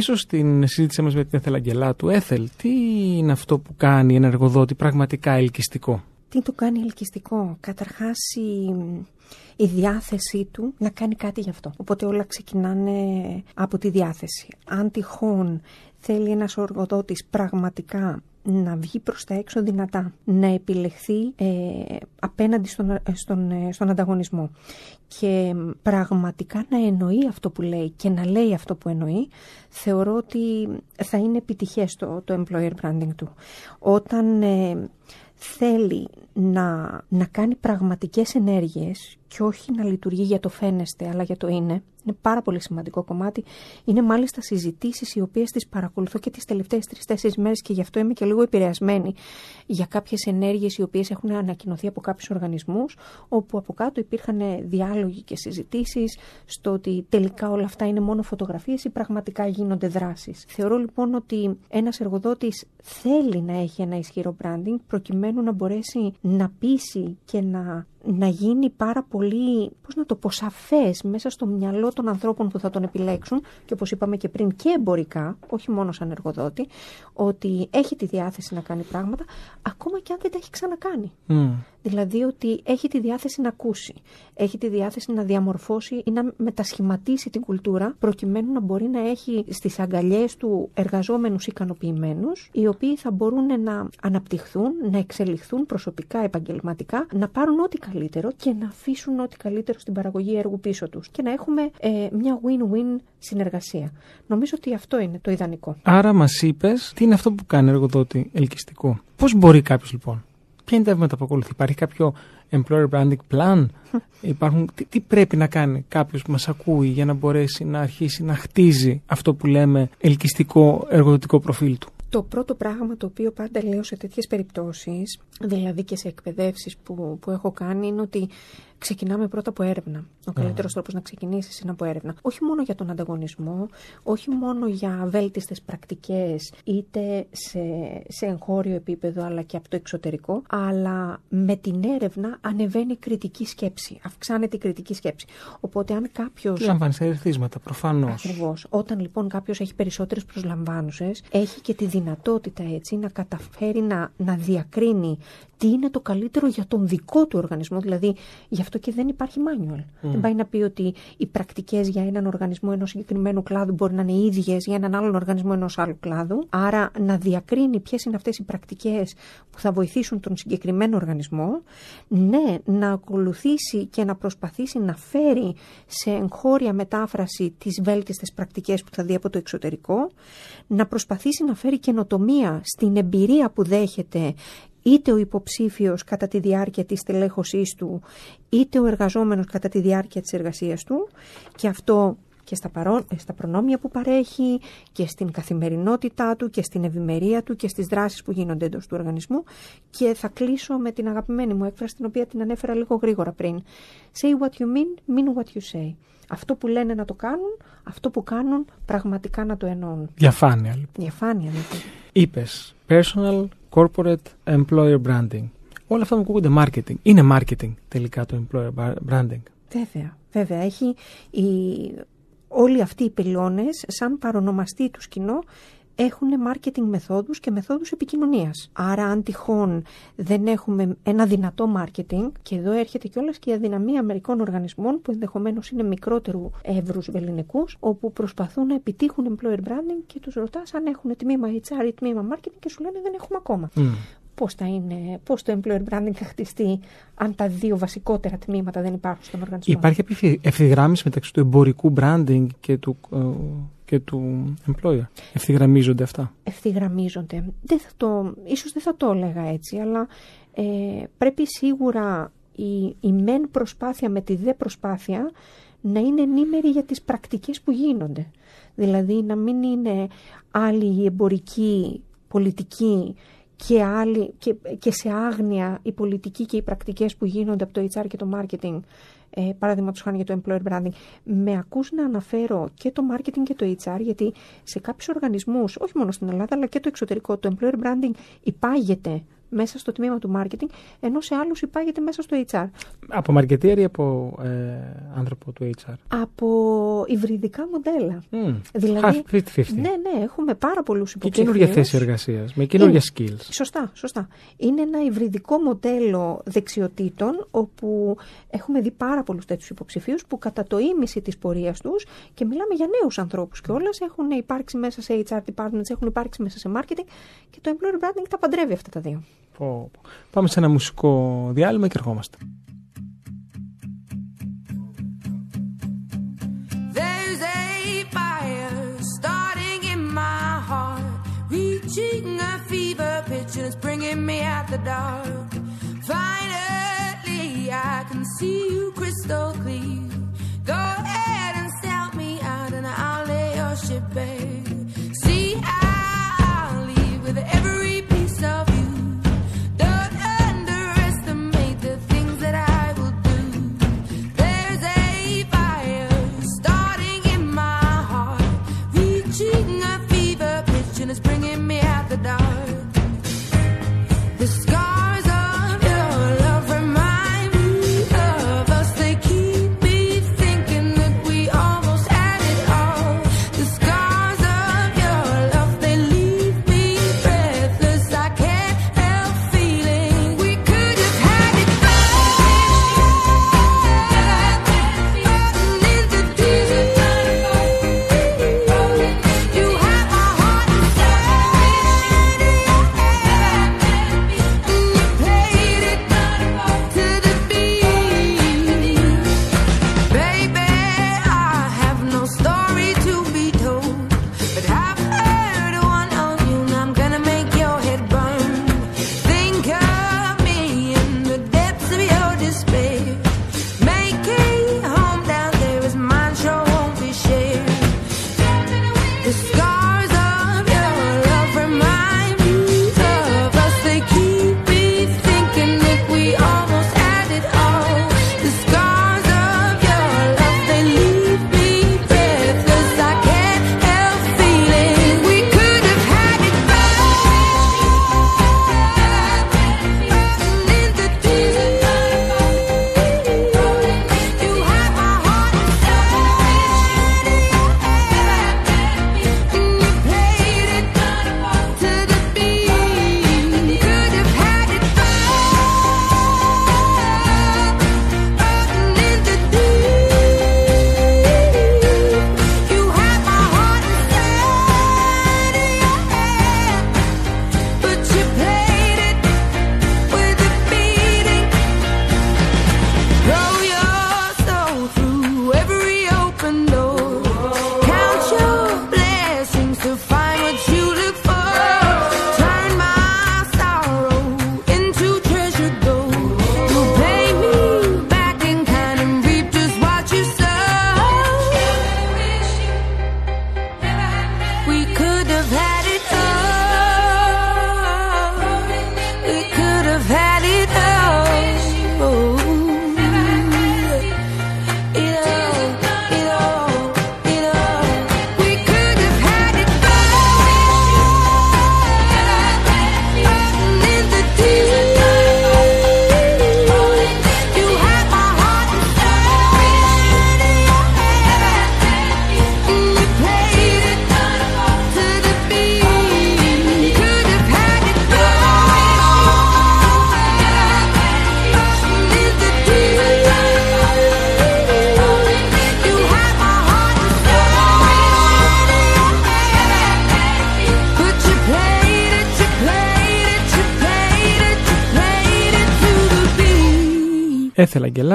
πισω στην συζήτησή μας με την Έθελ Αγγελάτου. Έθελ, τι είναι αυτό που κάνει ένα εργοδότη πραγματικά ελκυστικό; Τι του κάνει ελκυστικό; Καταρχάς η, η διάθεσή του να κάνει κάτι γι' αυτό. Οπότε όλα ξεκινάνε από τη διάθεση. Αν τυχόν θέλει ένας εργοδότης πραγματικά να βγει προς τα έξω δυνατά, να επιλεχθεί ε, απέναντι στον, ε, στον, ε, στον ανταγωνισμό και πραγματικά να εννοεί αυτό που λέει και να λέει αυτό που εννοεί, θεωρώ ότι θα είναι επιτυχές το, το employer branding του. Όταν θέλει να, να κάνει πραγματικές ενέργειες και όχι να λειτουργεί για το φαίνεστε αλλά για το είναι, είναι πάρα πολύ σημαντικό κομμάτι. Είναι μάλιστα συζητήσεις οι οποίες τις παρακολουθώ και τις τελευταίες τρεις-τέσσερις μέρες και γι' αυτό είμαι και λίγο επηρεασμένη για κάποιες ενέργειες οι οποίες έχουν ανακοινωθεί από κάποιους οργανισμούς όπου από κάτω υπήρχαν διάλογοι και συζητήσεις στο ότι τελικά όλα αυτά είναι μόνο φωτογραφίες ή πραγματικά γίνονται δράσεις. Θεωρώ λοιπόν ότι ένας εργοδότης θέλει να έχει ένα ισχυρό branding προκειμένου να μπορέσει να πείσει και να να γίνει πάρα πολύ, πώς να το πω, σαφές μέσα στο μυαλό των ανθρώπων που θα τον επιλέξουν και όπως είπαμε και πριν και εμπορικά, όχι μόνο σαν εργοδότη, ότι έχει τη διάθεση να κάνει πράγματα, ακόμα και αν δεν τα έχει ξανακάνει. Δηλαδή ότι έχει τη διάθεση να ακούσει, έχει τη διάθεση να διαμορφώσει ή να μετασχηματίσει την κουλτούρα προκειμένου να μπορεί να έχει στις αγκαλιές του εργαζόμενους ικανοποιημένους οι οποίοι θα μπορούν να αναπτυχθούν, να εξελιχθούν προσωπικά, επαγγελματικά, να πάρουν ό,τι καλύτερο και να αφήσουν ό,τι καλύτερο στην παραγωγή έργου πίσω τους και να έχουμε ε, μια win-win συνεργασία. Νομίζω ότι αυτό είναι το ιδανικό. Άρα μας είπες τι είναι αυτό που κάνει εργοδότη ελκυστικό; Πώς μπορεί κάποιος λοιπόν, ποια είναι τα βήματα που ακολουθεί, Υπάρχει κάποιο employer branding plan, [LAUGHS] Υπάρχουν, τι, τι πρέπει να κάνει κάποιος που μας ακούει για να μπορέσει να αρχίσει να χτίζει αυτό που λέμε ελκυστικό εργοδοτικό προφίλ του; Το πρώτο πράγμα το οποίο πάντα λέω σε τέτοιες περιπτώσεις, δηλαδή και σε εκπαιδεύσεις που, που έχω κάνει, είναι ότι ξεκινάμε πρώτα από έρευνα. Ο καλύτερος τρόπος να ξεκινήσεις είναι από έρευνα. Όχι μόνο για τον ανταγωνισμό, όχι μόνο για βέλτιστες πρακτικές, είτε σε, σε εγχώριο επίπεδο, αλλά και από το εξωτερικό, αλλά με την έρευνα ανεβαίνει η κριτική σκέψη, αυξάνεται η κριτική σκέψη. Οπότε αν κάποιος... Λαμβάνεις τα ερεθίσματα, προφανώς. Ακριβώς. Όταν λοιπόν κάποιος έχει περισσότερες προσλαμβάνουσες, έχει και τη δυνατότητα έτσι να καταφέρει να, να διακρίνει τι είναι το καλύτερο για τον δικό του οργανισμό. Δηλαδή, γι' αυτό και δεν υπάρχει manual. Δεν πάει να πει ότι οι πρακτικές για έναν οργανισμό ενός συγκεκριμένου κλάδου μπορεί να είναι ίδιες για έναν άλλον οργανισμό ενός άλλου κλάδου. Άρα, να διακρίνει ποιες είναι αυτές οι πρακτικές που θα βοηθήσουν τον συγκεκριμένο οργανισμό. Ναι, να ακολουθήσει και να προσπαθήσει να φέρει σε εγχώρια μετάφραση τις βέλτιστες πρακτικές που θα δει από το εξωτερικό. Να προσπαθήσει να φέρει καινοτομία στην εμπειρία που δέχεται είτε ο υποψήφιος κατά τη διάρκεια της τελέχωσής του, είτε ο εργαζόμενος κατά τη διάρκεια της εργασίας του και αυτό και στα, παρό... στα προνόμια που παρέχει και στην καθημερινότητά του και στην ευημερία του και στις δράσεις που γίνονται εντός του οργανισμού και θα κλείσω με την αγαπημένη μου έκφραση την οποία την ανέφερα λίγο γρήγορα πριν. Say what you mean, mean what you say. Αυτό που λένε να το κάνουν, αυτό που κάνουν πραγματικά να το εννοούν. Διαφάνεια λοιπόν. Διαφάνεια λοιπόν. Είπες personal, corporate, employer branding. Όλα αυτά μου ακούγονται marketing. Είναι marketing τελικά το employer ba- branding. Βέβαια, βέβαια. Έχει η... όλοι αυτοί οι πυλώνες σαν παρονομαστή του κοινό έχουν marketing μεθόδους και μεθόδους επικοινωνίας. Άρα αν τυχόν δεν έχουμε ένα δυνατό marketing και εδώ έρχεται κιόλας και η αδυναμία μερικών οργανισμών που ενδεχομένως είναι μικρότερου εύρους βεληνικούς όπου προσπαθούν να επιτύχουν employer branding και τους ρωτάς αν έχουν τμήμα HR ή τμήμα marketing και σου λένε δεν έχουμε ακόμα. Πώς, θα είναι, πώς το employer branding θα χτιστεί αν τα δύο βασικότερα τμήματα δεν υπάρχουν στον οργανισμό. Υπάρχει επιφυ- ευθυγράμμιση μεταξύ του εμπορικού branding και του, ε, και του employer. Ευθυγραμμίζονται αυτά. ευθυγραμμίζονται. Δεν θα το, ίσως δεν θα το έλεγα έτσι, αλλά ε, πρέπει σίγουρα η, η μεν προσπάθεια με τη δε προσπάθεια να είναι ενήμερη για τις πρακτικές που γίνονται. Δηλαδή να μην είναι άλλη η εμπορική πολιτική και, άλλη, και, και σε άγνοια η πολιτική και οι πρακτικές που γίνονται από το HR και το marketing ε, παράδειγμα του χάνει για το employer branding, με ακούς να αναφέρω και το marketing και το HR, γιατί σε κάποιους οργανισμούς, όχι μόνο στην Ελλάδα, αλλά και το εξωτερικό, το employer branding υπάγεται μέσα στο τμήμα του marketing, ενώ σε άλλους υπάγεται μέσα στο HR. Από marketeer ή από ε, άνθρωπο του HR. Από υβριδικά μοντέλα. Mm. Δηλαδή, Half 50-50. Ναι, ναι, έχουμε πάρα πολλούς Και υποψηφίους. καινούργια θέση εργασίας, με καινούργια Είναι. skills. Σωστά, σωστά. Είναι ένα υβριδικό μοντέλο δεξιοτήτων όπου έχουμε δει πάρα πολλούς τέτοιους υποψηφίους που κατά το ίμιση της πορείας τους και μιλάμε για νέους ανθρώπους και όλες έχουν υπάρξει μέσα σε HR departments, έχουν υπάρξει μέσα σε marketing και το employer branding τα παντρεύει αυτά τα δύο. Πω, πω. Πάμε σε ένα μουσικό διάλειμμα και ερχόμαστε. the dark. Finally, I can see you crystal clear. Go ahead and sell me out, and I'll lay your ship bare. me at the door.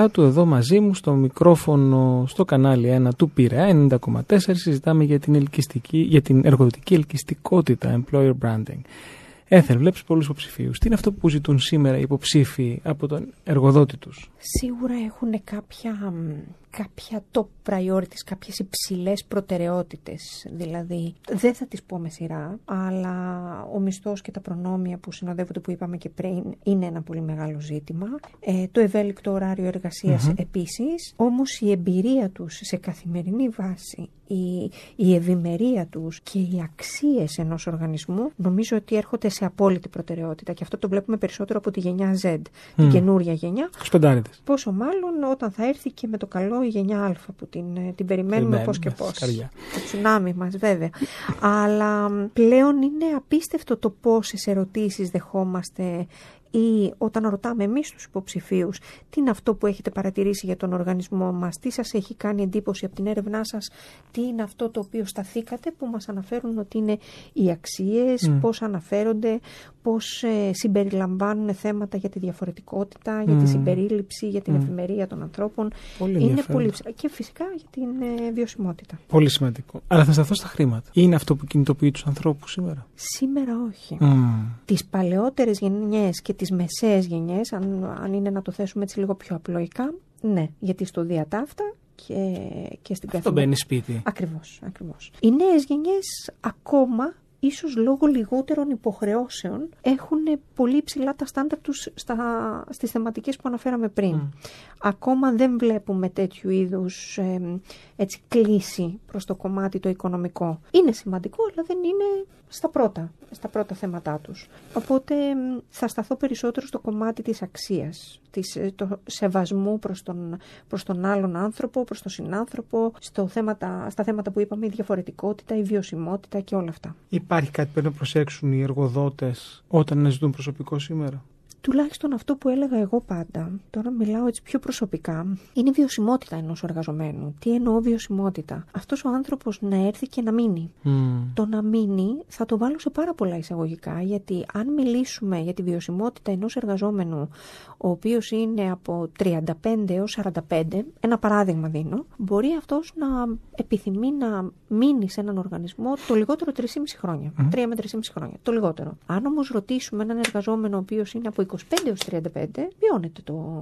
του εδώ μαζί μου στο μικρόφωνο στο κανάλι 1 του Πειραιά 90,4 συζητάμε για την, ελκυστική, για την εργοδοτική ελκυστικότητα employer branding. Έθελ, βλέπεις πολλούς υποψηφίους. Τι είναι αυτό που ζητούν σήμερα οι υποψήφοι από τον εργοδότη τους, Σίγουρα έχουν κάποια κάποια top priorities, κάποιες υψηλές προτεραιότητες. Δηλαδή, δεν θα τις πω με σειρά, αλλά ο μισθός και τα προνόμια που συνοδεύονται, που είπαμε και πριν, είναι ένα πολύ μεγάλο ζήτημα. Ε, το ευέλικτο ωράριο εργασίας mm-hmm. επίσης. Όμως η εμπειρία τους σε καθημερινή βάση, η, η ευημερία τους και οι αξίες ενός οργανισμού, νομίζω ότι έρχονται σε απόλυτη προτεραιότητα. Και αυτό το βλέπουμε περισσότερο από τη γενιά Z, mm. την καινούρια γενιά. Πόσο μάλλον όταν θα έρθει και με το καλό γενιά Α που την, ε, την περιμένουμε πώς και πώς. Το τσουνάμι μας, βέβαια. Αλλά πλέον είναι απίστευτο το πόσες ερωτήσεις δεχόμαστε ή όταν ρωτάμε εμείς τους υποψηφίους τι είναι αυτό που έχετε παρατηρήσει για τον οργανισμό μας, τι σας έχει κάνει εντύπωση από την έρευνά σας, τι είναι αυτό το οποίο σταθήκατε, που μας αναφέρουν ότι είναι οι αξίες, Μμ. πώς αναφέρονται, πώς ε, συμπεριλαμβάνουν θέματα για τη διαφορετικότητα, για τη Μμ. συμπερίληψη, για την Μμ. εφημερία των ανθρώπων. Πολύ είναι ενδιαφέρον. πολύ ψηλά. Και φυσικά για την ε, βιωσιμότητα. Πολύ σημαντικό. Αλλά θα σταθώ στα χρήματα. Είναι αυτό που κινητοποιεί τους ανθρώπους σήμερα; Σήμερα όχι. Μμ. τις παλαιότερες γενιές και τις μεσαίες γενιές, αν, αν είναι να το θέσουμε έτσι λίγο πιο απλοϊκά, ναι, γιατί στο διατάφτα και, και στην Αυτό καθημερινή... μπαίνει σπίτι. Ακριβώς, ακριβώς. Οι νέες γενιές ακόμα, ίσως λόγω λιγότερων υποχρεώσεων, έχουν πολύ ψηλά τα στάνταρ τους στα, στις θεματικές που αναφέραμε πριν. Μμ. Ακόμα δεν βλέπουμε τέτοιου είδους ε, έτσι, κλίση προς το κομμάτι το οικονομικό. Είναι σημαντικό, αλλά δεν είναι στα πρώτα, στα πρώτα θέματά τους. Οπότε μ, θα σταθώ περισσότερο στο κομμάτι της αξίας, της, ε, το σεβασμού προς τον, προς τον άλλον άνθρωπο, προς τον συνάνθρωπο, στο θέματα, στα θέματα που είπαμε, η διαφορετικότητα, η βιωσιμότητα και όλα αυτά. Υπάρχει κάτι που πρέπει να προσέξουν οι εργοδότες όταν αναζητούν προσωπικό σήμερα; Τουλάχιστον αυτό που έλεγα εγώ πάντα, τώρα μιλάω έτσι πιο προσωπικά, είναι η βιωσιμότητα ενός εργαζομένου. Τι εννοώ βιωσιμότητα; Αυτός ο άνθρωπος να έρθει και να μείνει. Μμ. Το να μείνει θα το βάλω σε πάρα πολλά εισαγωγικά, γιατί αν μιλήσουμε για τη βιωσιμότητα ενός εργαζόμενου, ο οποίος είναι από 35 έως 45, ένα παράδειγμα δίνω, μπορεί αυτός να επιθυμεί να μείνει σε έναν οργανισμό το λιγότερο 3,5 χρόνια. 3 με 3,5 χρόνια, το λιγότερο. Αν όμως ρωτήσουμε έναν εργαζόμενο ο οποίος είναι από 25 έως 35, μειώνεται το,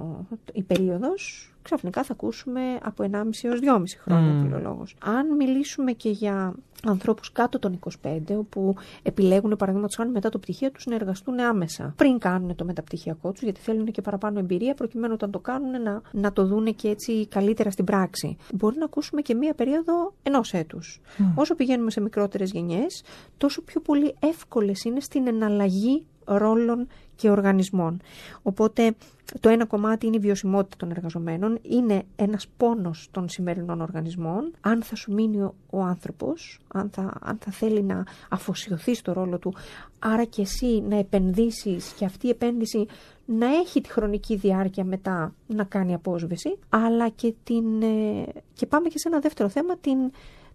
η περίοδος, ξαφνικά θα ακούσουμε από 1,5 έως 2,5 χρόνια Μμμ. φιλολόγος. Αν μιλήσουμε και για ανθρώπους κάτω των 25, όπου επιλέγουν παραδείγματος χάρη μετά το πτυχίο τους να εργαστούν άμεσα, πριν κάνουν το μεταπτυχιακό τους, γιατί θέλουν και παραπάνω εμπειρία, προκειμένου όταν το κάνουν να, να το δούνε και έτσι καλύτερα στην πράξη. Μπορεί να ακούσουμε και μία περίοδο ενός έτους. Όσο πηγαίνουμε σε μικρότερες γενιές, τόσο πιο πολύ εύκολες είναι στην εναλλαγή ρόλων και οργανισμών. Οπότε το ένα κομμάτι είναι η βιωσιμότητα των εργαζομένων, είναι ένας πόνος των σημερινών οργανισμών. Αν θα σου μείνει ο, ο άνθρωπος, αν θα, αν θα θέλει να αφοσιωθεί στο ρόλο του, άρα και εσύ να επενδύσεις και αυτή η επένδυση να έχει τη χρονική διάρκεια μετά να κάνει απόσβεση, αλλά και, την, ε, και πάμε και σε ένα δεύτερο θέμα, την,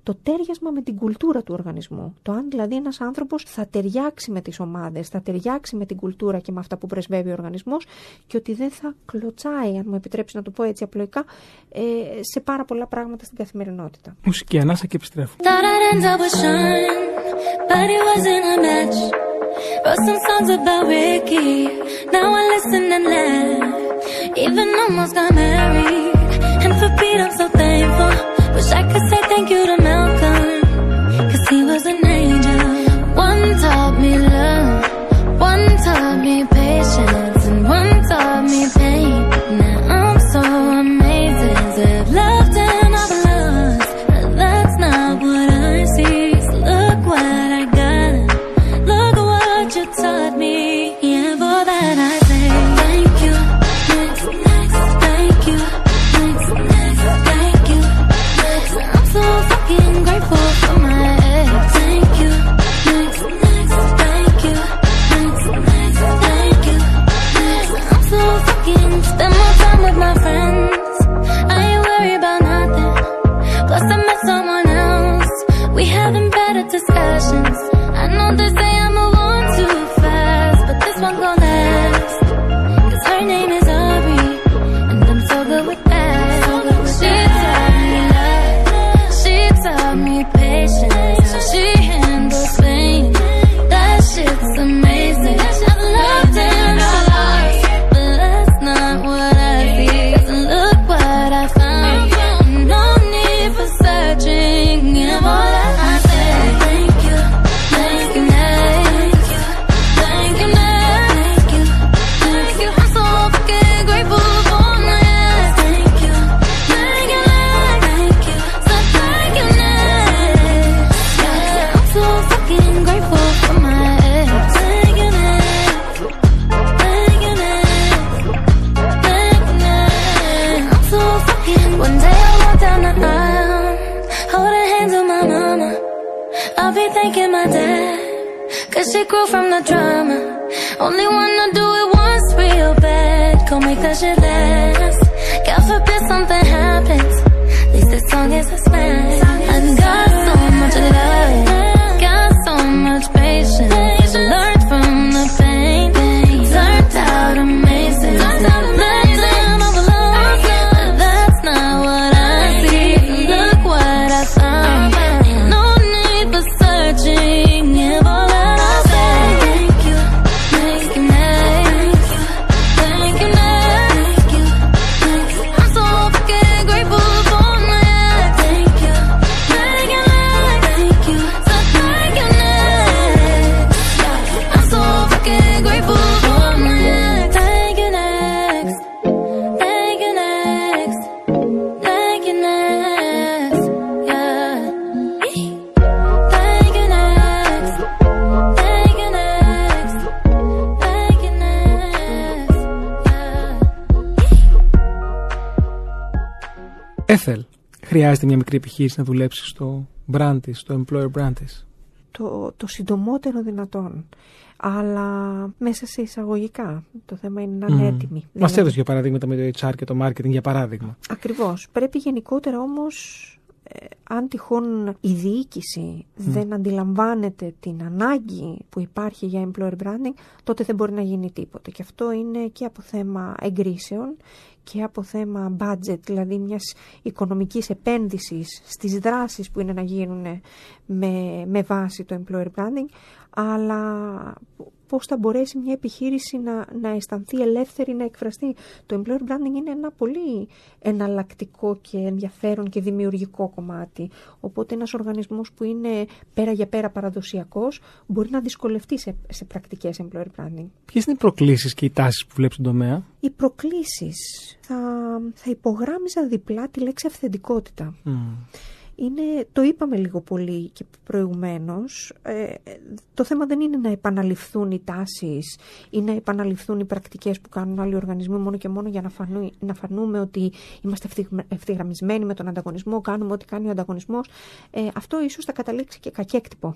το τέριασμα με την κουλτούρα του οργανισμού. Το αν δηλαδή ένας άνθρωπος θα ταιριάξει με τις ομάδες, θα ταιριάξει με την κουλτούρα και με αυτά που πρεσβεύει ο οργανισμός και ότι δεν θα κλωτσάει, αν μου επιτρέψεις να το πω έτσι απλοϊκά, ε, σε πάρα πολλά πράγματα στην καθημερινότητα. Μουσική ανάσα και επιστρέφω. Thought I'd end up with Sean, but it wasn't a match. Wrote some songs about Ricky, now I listen and laugh. Even almost got married, and for Pete I'm so thankful. Wish I could say thank you to Malcolm, cause he was an χρειάζεται μια μικρή επιχείρηση να δουλέψει στο brand της, στο employer brand της. το, το συντομότερο δυνατόν. Αλλά μέσα σε εισαγωγικά. Το θέμα είναι να είναι Μμμ. έτοιμοι. Μας έδωσε για παραδείγματα με το HR και το marketing για παράδειγμα. Ακριβώς. Πρέπει γενικότερα όμως, ε, αν τυχόν η διοίκηση δεν αντιλαμβάνεται την ανάγκη που υπάρχει για employer branding, τότε δεν μπορεί να γίνει τίποτα. Και αυτό είναι και από θέμα εγκρίσεων και από θέμα budget, δηλαδή μιας οικονομικής επένδυσης στις δράσεις που είναι να γίνουν με, με βάση το employer branding, αλλά πώς θα μπορέσει μια επιχείρηση να, να αισθανθεί ελεύθερη να εκφραστεί. Το employer branding είναι ένα πολύ εναλλακτικό και ενδιαφέρον και δημιουργικό κομμάτι. Οπότε ένας οργανισμός που είναι πέρα για πέρα παραδοσιακός μπορεί να δυσκολευτεί σε, σε πρακτικές employer branding. Ποιες είναι οι προκλήσεις και οι τάσεις που βλέπεις στον τομέα; Οι προκλήσεις θα, θα υπογράμμιζα διπλά τη λέξη αυθεντικότητα. Είναι, το είπαμε λίγο πολύ και προηγουμένως, ε, το θέμα δεν είναι να επαναληφθούν οι τάσεις ή να επαναληφθούν οι πρακτικές που κάνουν άλλοι οργανισμοί μόνο και μόνο για να, φανού, να φανούμε ότι είμαστε ευθυγμα- ευθυγραμμισμένοι με τον ανταγωνισμό, κάνουμε ό,τι κάνει ο ανταγωνισμός. Ε, αυτό ίσως θα καταλήξει και κακέκτυπο,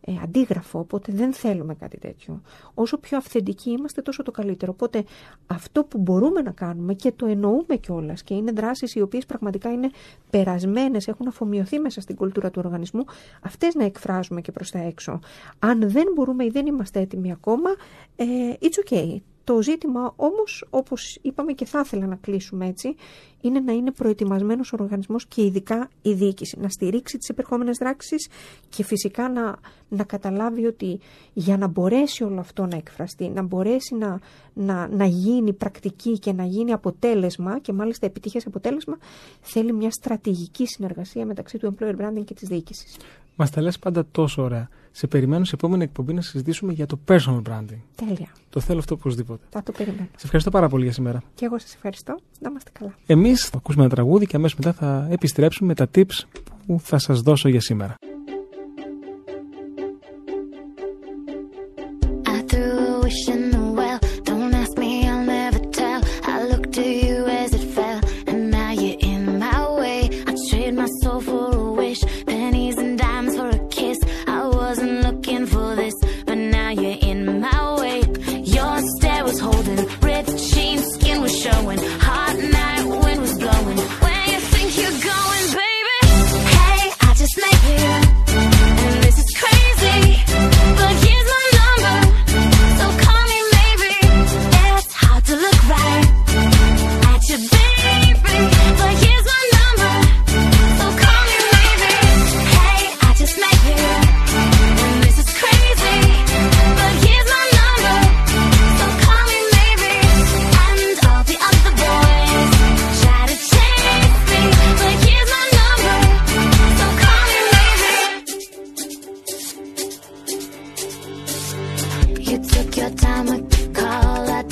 ε, αντίγραφο, οπότε δεν θέλουμε κάτι τέτοιο. Όσο πιο αυθεντικοί είμαστε τόσο το καλύτερο. Οπότε αυτό που μπορούμε να κάνουμε και το εννοούμε κιόλας και είναι δράσεις οι οποίες πραγματικά είναι περασμένες, έχουν αφομοιωθεί μέσα στην κουλτούρα του οργανισμού, αυτές να εκφράζουμε και προς τα έξω. Αν δεν μπορούμε ή δεν είμαστε έτοιμοι ακόμα, ε, it's okay. Το ζήτημα όμως, όπως είπαμε και θα ήθελα να κλείσουμε έτσι, είναι να είναι προετοιμασμένος ο οργανισμός και ειδικά η διοίκηση. Να στηρίξει τις επερχόμενες δράξεις και φυσικά να, να καταλάβει ότι για να μπορέσει όλο αυτό να εκφραστεί, να μπορέσει να, να, να γίνει πρακτική και να γίνει αποτέλεσμα και μάλιστα επιτυχές αποτέλεσμα, θέλει μια στρατηγική συνεργασία μεταξύ του employer branding και της διοίκησης. Μας τα λες πάντα τόσο ωραία. Σε περιμένω σε επόμενη εκπομπή να συζητήσουμε για το personal branding. Τέλεια. Το θέλω αυτό οπωσδήποτε. Θα το περιμένω. Σε ευχαριστώ πάρα πολύ για σήμερα. Και εγώ σας ευχαριστώ. Να είμαστε καλά. Εμείς θα ακούσουμε ένα τραγούδι και αμέσως μετά θα επιστρέψουμε με τα tips που θα σας δώσω για σήμερα. Took your time the call, I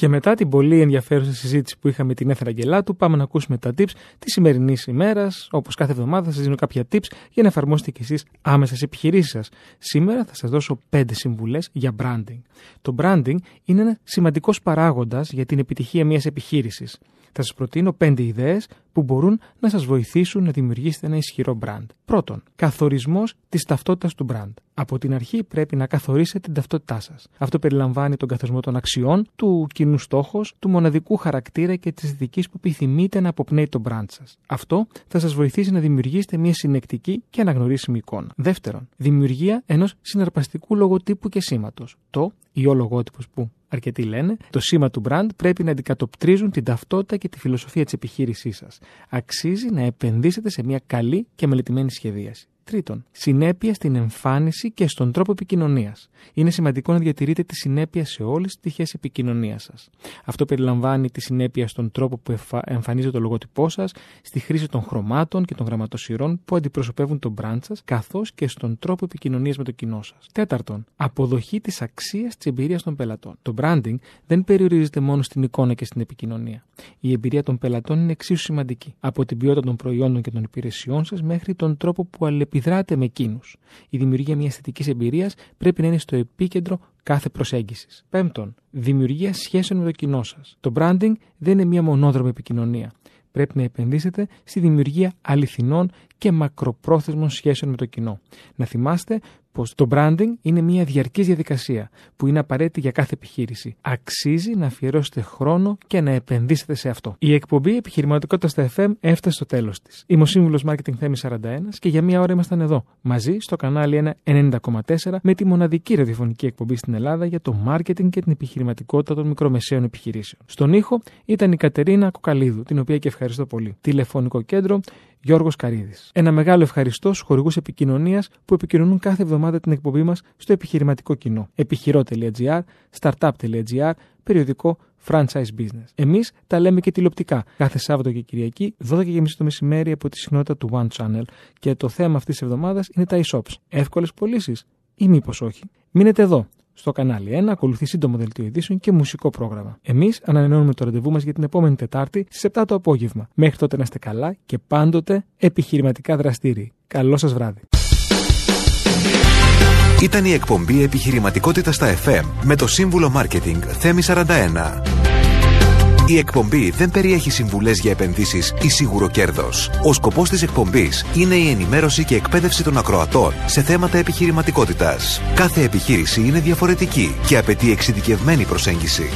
Και μετά την πολύ ενδιαφέρουσα συζήτηση που είχαμε την Έθρα Αγγελάτου, πάμε να ακούσουμε τα tips της σημερινής ημέρας. Όπως κάθε εβδομάδα, σας δίνω κάποια tips για να εφαρμόσετε κι εσείς άμεσα στι επιχειρήσεις σας. Σήμερα θα σας δώσω 5 συμβουλές για branding. Το branding είναι ένα σημαντικός παράγοντας για την επιτυχία μιας επιχείρησης. Θα σας προτείνω 5 ιδέες που μπορούν να σας βοηθήσουν να δημιουργήσετε ένα ισχυρό brand. Πρώτον, καθορισμός της ταυτότητας του brand. Από την αρχή πρέπει να καθορίσετε την ταυτότητά σας. Αυτό περιλαμβάνει τον καθορισμό των αξιών, του κοινού στόχου, του μοναδικού χαρακτήρα και της δικής που επιθυμείτε να αποπνέει το brand σας. Αυτό θα σας βοηθήσει να δημιουργήσετε μια συνεκτική και αναγνωρίσιμη εικόνα. Δεύτερον, δημιουργία ενός συναρπαστικού λογοτύπου και σήματος. Το ή ο λογότυπος που αρκετοί λένε, το σήμα του brand πρέπει να αντικατοπτρίζουν την ταυτότητα και τη φιλοσοφία της επιχείρησής σας. Αξίζει να επενδύσετε σε μια καλή και μελετημένη σχεδίαση. Τρίτον, συνέπεια στην εμφάνιση και στον τρόπο επικοινωνίας. Είναι σημαντικό να διατηρείτε τη συνέπεια σε όλες τις τυχέ επικοινωνίας σας. Αυτό περιλαμβάνει τη συνέπεια στον τρόπο που εφα- εμφανίζεται το λογότυπό σας, στη χρήση των χρωμάτων και των γραμματοσυρών που αντιπροσωπεύουν το brand σας, καθώς και στον τρόπο επικοινωνίας με το κοινό σας. Τέταρτον, αποδοχή της αξίας της εμπειρίας των πελατών. Το branding δεν περιορίζεται μόνο στην εικόνα και στην επικοινωνία. Η εμπειρία των πελατών είναι εξίσου σημαντική. Από την ποιότητα των προϊόντων και των υπηρεσιών σας μέχρι τον τρόπο που αλληλεπιδράτε με εκείνους. Η δημιουργία μιας αισθητική εμπειρίας πρέπει να είναι στο επίκεντρο κάθε προσέγγισης. Πέμπτον, δημιουργία σχέσεων με το κοινό σας. Το branding δεν είναι μια μονόδρομη επικοινωνία. Πρέπει να επενδύσετε στη δημιουργία αληθινών και μακροπρόθεσμων σχέσεων με το κοινό. Να θυμάστε πως το branding είναι μια διαρκής διαδικασία που είναι απαραίτητη για κάθε επιχείρηση. Αξίζει να αφιερώσετε χρόνο και να επενδύσετε σε αυτό. Η εκπομπή Επιχειρηματικότητα στα FM έφτασε στο τέλος της. Είμαι ο σύμβουλος Marketing Θέμη 41 και για μία ώρα ήμασταν εδώ, μαζί στο κανάλι 1 90,4 με τη μοναδική ραδιοφωνική εκπομπή στην Ελλάδα για το marketing και την επιχειρηματικότητα των μικρομεσαίων επιχειρήσεων. Στον ήχο ήταν η Κατερίνα Κοκαλίδου, την οποία και ευχαριστώ πολύ. Τηλεφωνικό κέντρο Γιώργος Καρίδης. Ένα μεγάλο ευχαριστώ στους χορηγούς επικοινωνίας που επικοινωνούν κάθε εβδομάδα την εκπομπή μας στο επιχειρηματικό κοινό. επιχειρό.gr, startup.gr, περιοδικό Franchise Business. Εμείς τα λέμε και τηλεοπτικά κάθε Σάββατο και Κυριακή, 12.30 το μεσημέρι από τη συχνότητα του One Channel και το θέμα αυτής της εβδομάδας είναι τα e-shops. Εύκολες πωλήσεις ή μήπως όχι. Μείνετε εδώ. Στο κανάλι 1 ακολουθεί σύντομο δελτίο ειδήσεων και μουσικό πρόγραμμα. Εμείς ανανεώνουμε το ραντεβού μας για την επόμενη Τετάρτη στις 7 το απόγευμα. Μέχρι τότε να είστε καλά και πάντοτε επιχειρηματικά δραστήριοι. Καλό σας βράδυ. Ήταν η εκπομπή Επιχειρηματικότητα στα FM με το σύμβουλο Marketing Θέμη 41. Η εκπομπή δεν περιέχει συμβουλές για επενδύσεις ή σίγουρο κέρδος. Ο σκοπός της εκπομπής είναι η ενημέρωση και εκπαίδευση των ακροατών σε θέματα επιχειρηματικότητας. Κάθε επιχείρηση είναι διαφορετική και απαιτεί εξειδικευμένη προσέγγιση.